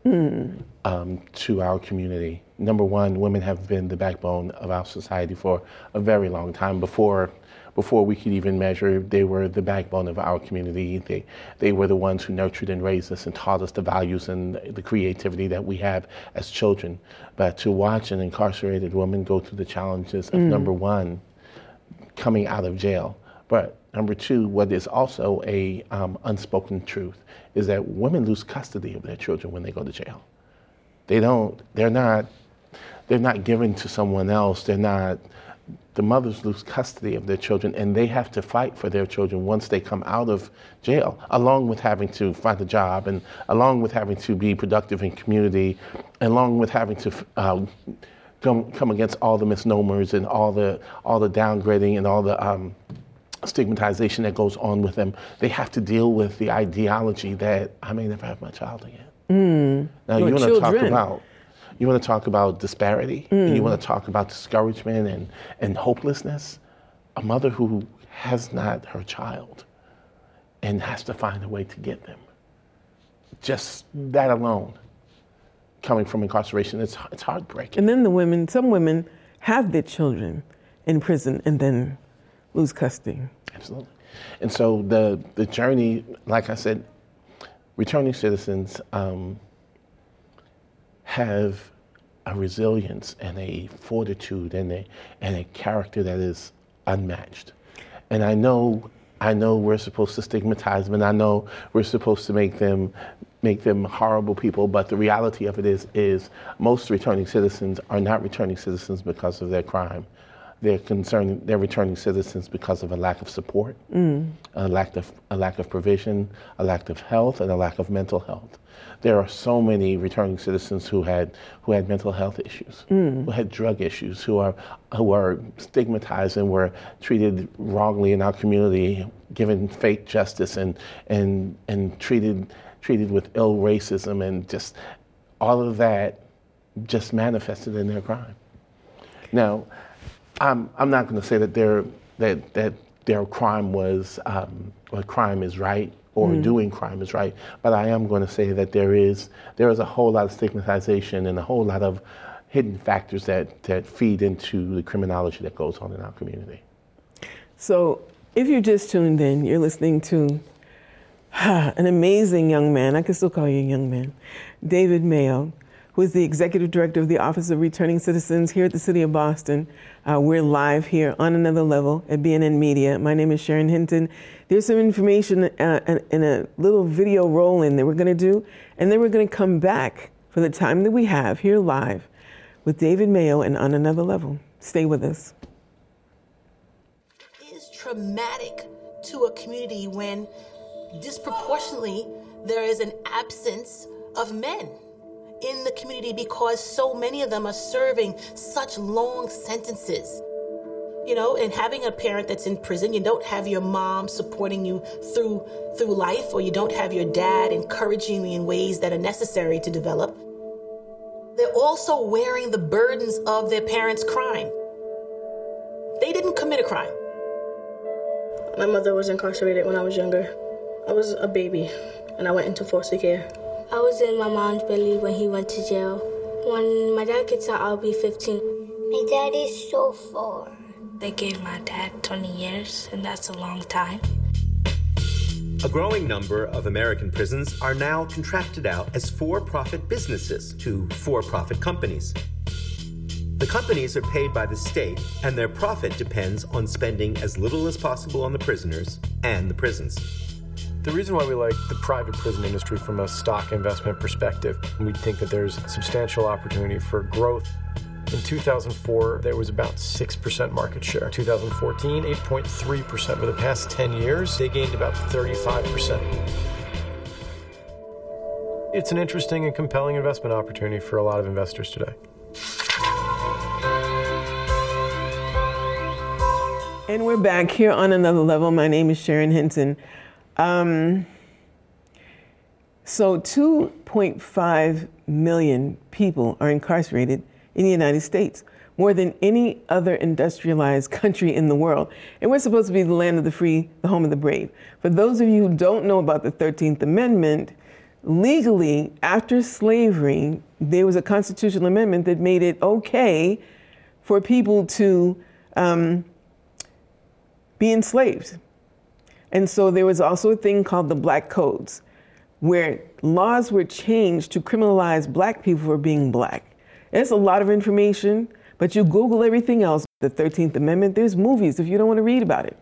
um, to our community. Number one, women have been the backbone of our society for a very long time. Before, before we could even measure, they were the backbone of our community. They, they were the ones who nurtured and raised us and taught us the values and the creativity that we have as children. But to watch an incarcerated woman go through the challenges of Mm. number one, coming out of jail. But number two, what is also a um, unspoken truth is that women lose custody of their children when they go to jail. They don't. They're not. They're not given to someone else. They're not. The mothers lose custody of their children, and they have to fight for their children once they come out of jail, along with having to find a job, and along with having to be productive in community, along with having to um, come come against all the misnomers and all the all the downgrading and all the um, stigmatization that goes on with them. They have to deal with the ideology that I may never have my child again. Mm. Now Your you want to talk about you want to talk about disparity. and you Mm. want to talk about discouragement and, and hopelessness. A mother who has not her child and has to find a way to get them. Just that alone, coming from incarceration, it's it's heartbreaking. And then the women, some women have their children in prison and then lose custody. Absolutely. And so the the journey, like I said, returning citizens um, have a resilience and a fortitude and a and a character that is unmatched. And I know I know we're supposed to stigmatize them, and I know we're supposed to make them make them horrible people, but the reality of it is is most returning citizens are not returning citizens because of their crime. They're concerned they're returning citizens because of a lack of support, Mm. a lack of a lack of provision, a lack of health, and a lack of mental health. There are so many returning citizens who had who had mental health issues, Mm. who had drug issues, who are who are stigmatized and were treated wrongly in our community, given fake justice and and and treated treated with ill racism and just all of that just manifested in their crime. Now, I'm I'm not going to say that their that that their crime was um, or crime is right or Mm. doing crime is right, but I am going to say that there is there is a whole lot of stigmatization and a whole lot of hidden factors that that feed into the criminology that goes on in our community. So, if you just tuned in, you're listening to an amazing young man. I can still call you a young man, David Mayo, who is the executive director of the Office of Returning Citizens here at the City of Boston. Uh, we're live here on another level at BNN Media. My name is Sharon Hinton. There's some information uh, in- a little video roll in that we're going to do, and then we're going to come back for the time that we have here live with David Mayo and on another level. Stay with us. is traumatic to a community when disproportionately there is an absence of men in the community because so many of them are serving such long sentences. You know, and having a parent that's in prison, you don't have your mom supporting you through through life or you don't have your dad encouraging you in ways that are necessary to develop. They're also wearing the burdens of their parents' crime. They didn't commit a crime. My mother was incarcerated when I was younger. I was a baby and I went into foster care. I was in my mom's belly when he went to jail. When my dad gets out, I'll be 15. My dad is so far. They gave my dad 20 years, and that's a long time. A growing number of American prisons are now contracted out as for profit businesses to for profit companies. The companies are paid by the state, and their profit depends on spending as little as possible on the prisoners and the prisons. The reason why we like the private prison industry from a stock investment perspective, we think that there's substantial opportunity for growth. In 2004, there was about 6% market share. 2014, 8.3%. For the past 10 years, they gained about 35%. It's an interesting and compelling investment opportunity for a lot of investors today. And we're back here on another level. My name is Sharon Hinton. Um, so, 2.5 million people are incarcerated in the United States, more than any other industrialized country in the world. And we're supposed to be the land of the free, the home of the brave. For those of you who don't know about the 13th Amendment, legally, after slavery, there was a constitutional amendment that made it okay for people to um, be enslaved. And so there was also a thing called the Black Codes, where laws were changed to criminalize black people for being black. It's a lot of information, but you Google everything else. The 13th Amendment, there's movies if you don't want to read about it.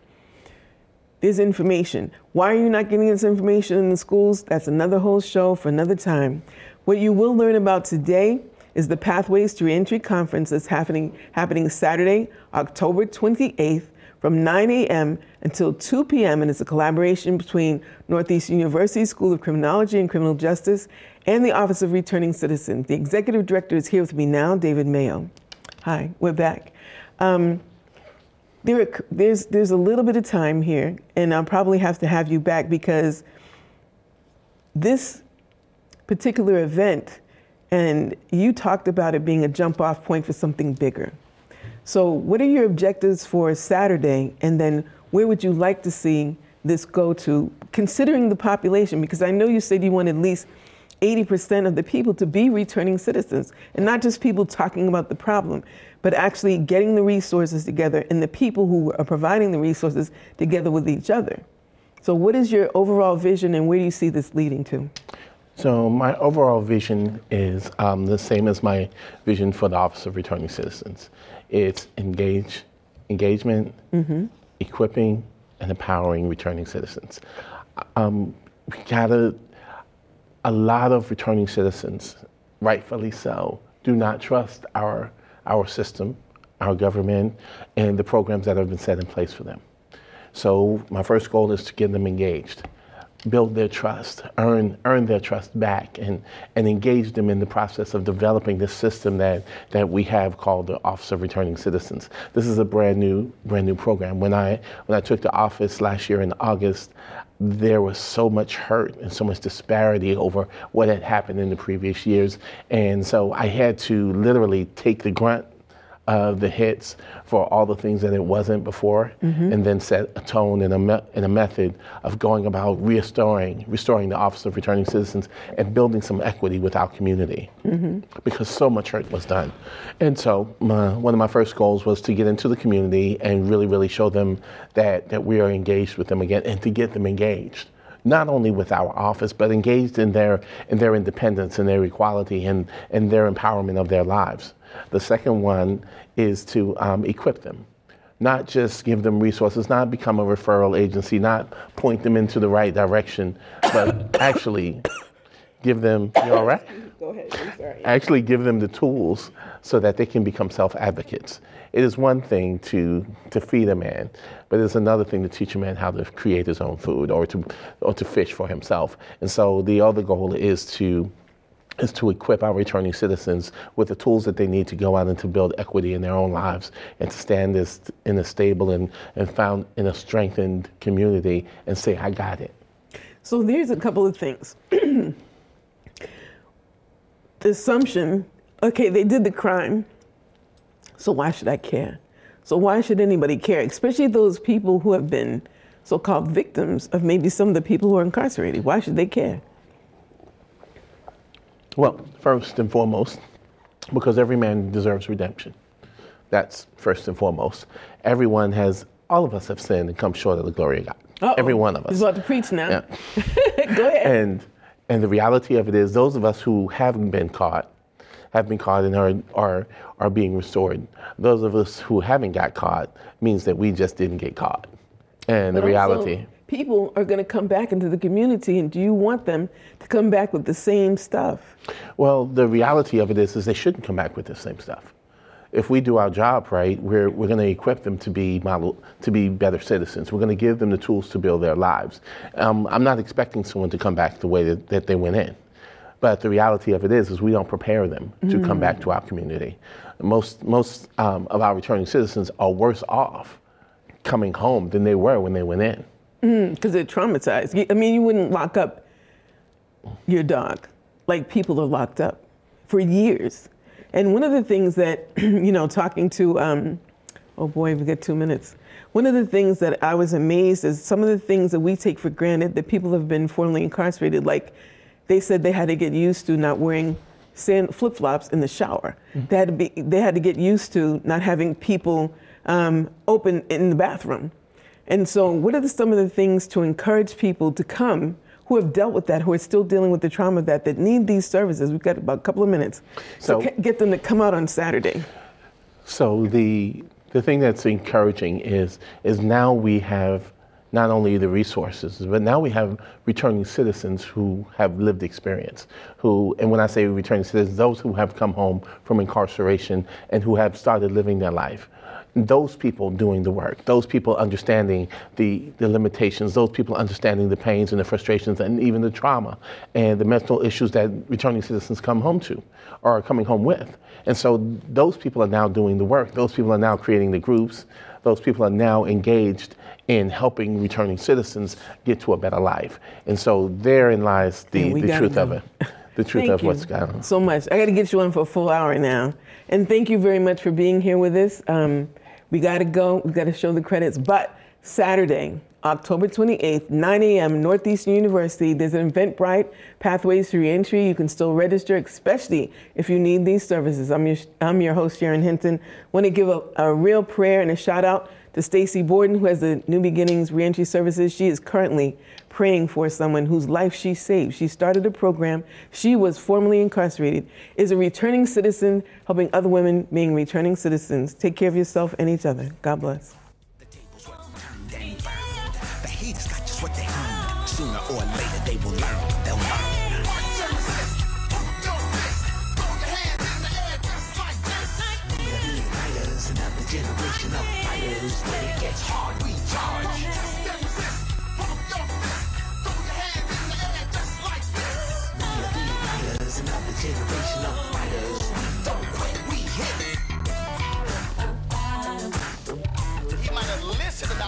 There's information. Why are you not getting this information in the schools? That's another whole show for another time. What you will learn about today is the Pathways to Reentry Conference that's happening, happening Saturday, October 28th from 9 a.m. until 2 p.m. And it's a collaboration between Northeastern University School of Criminology and Criminal Justice and the Office of Returning Citizens. The executive director is here with me now, David Mayo. Hi, we're back. Um, there there's, there's a little bit of time here, and I'll probably have to have you back because this particular event, and you talked about it being a jump off point for something bigger. So, what are your objectives for Saturday? And then, where would you like to see this go to, considering the population? Because I know you said you want at least 80% of the people to be returning citizens, and not just people talking about the problem, but actually getting the resources together and the people who are providing the resources together with each other. So, what is your overall vision, and where do you see this leading to? So my overall vision is um, the same as my vision for the Office of Returning Citizens. It's engage, engagement, Mhm. equipping, and empowering returning citizens. Um, we got a, a lot of returning citizens, rightfully so, do not trust our, our system, our government, and the programs that have been set in place for them. So my first goal is to get them engaged build their trust, earn, earn their trust back, and, and engage them in the process of developing this system that, that we have called the Office of Returning Citizens. This is a brand new, brand new program. When I, when I took the office last year in August, there was so much hurt and so much disparity over what had happened in the previous years. And so I had to literally take the grunt of the hits for all the things that it wasn't before, mm-hmm. and then set a tone and a, me- and a method of going about restoring, restoring the Office of Returning Citizens and building some equity with our community mm-hmm. because so much hurt was done. And so my, one of my first goals was to get into the community and really, really show them that, that we are engaged with them again and to get them engaged not only with our office, but engaged in their in their independence and their equality and, and their empowerment of their lives. The second one is to um, equip them, not just give them resources, not become a referral agency, not point them into the right direction, but actually give them, you all right? Go ahead, I'm sorry. Actually give them the tools so that they can become self advocates. It is one thing to, to feed a man, but it's another thing to teach a man how to create his own food or to, or to fish for himself. And so the other goal is to is to equip our returning citizens with the tools that they need to go out and to build equity in their own lives and to stand in a stable and, and found in a strengthened community and say, I got it. So there's a couple of things. the assumption, okay, they did the crime, so why should I care? So why should anybody care? Especially those people who have been so-called victims of maybe some of the people who are incarcerated. Why should they care? Well, first and foremost, because every man deserves redemption. That's first and foremost. Everyone has, all of us have sinned and come short of the glory of God. Uh-oh. Every one of us. He's about to preach now. Yeah. Go ahead. And, and the reality of it is, those of us who haven't been caught have been caught and are, are, are being restored. Those of us who haven't got caught means that we just didn't get caught. And but the reality. Also, people are going to come back into the community, and do you want them to come back with the same stuff? Well, the reality of it is, is they shouldn't come back with the same stuff. If we do our job right, we're, we're going to equip them to be model, to be better citizens. We're going to give them the tools to build their lives. Um, I'm not expecting someone to come back the way that, that they went in. But the reality of it is, is we don't prepare them to mm. come back to our community. Most, most um, of our returning citizens are worse off coming home than they were when they went in because mm, they're traumatized. I mean, you wouldn't lock up your dog like people are locked up for years. And one of the things that, you know, talking to, um, oh boy, we got two minutes. One of the things that I was amazed is some of the things that we take for granted that people have been formerly incarcerated, like they said they had to get used to not wearing sand flip flops in the shower. Mm-hmm. They had to be, they had to get used to not having people um, open in the bathroom. And so, what are the, some of the things to encourage people to come who have dealt with that, who are still dealing with the trauma of that, that need these services? We've got about a couple of minutes. So, so get them to come out on Saturday. So the the thing that's encouraging is is now we have not only the resources, but now we have returning citizens who have lived experience. Who, and when I say returning citizens, those who have come home from incarceration and who have started living their life those people doing the work, those people understanding the, the limitations, those people understanding the pains and the frustrations and even the trauma and the mental issues that returning citizens come home to or are coming home with. And so those people are now doing the work. Those people are now creating the groups. Those people are now engaged in helping returning citizens get to a better life. And so therein lies the, the truth go. of it. The truth thank of what's going on. So much. I got to get you on for a full hour now. And thank you very much for being here with us. Um, we got to go. We got to show the credits. But Saturday, October 28th, 9 a.m., Northeastern University. There's an Eventbrite Pathways to Reentry. You can still register, especially if you need these services. I'm your, I'm your host, Sharon Hinton. Want to give a, a real prayer and a shout out to Stacy Borden, who has the New Beginnings Reentry Services. She is currently praying for someone whose life she saved. She started a program. She was formerly incarcerated, is a returning citizen, helping other women being returning citizens. Take care of yourself and each other. God bless.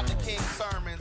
The king sermon.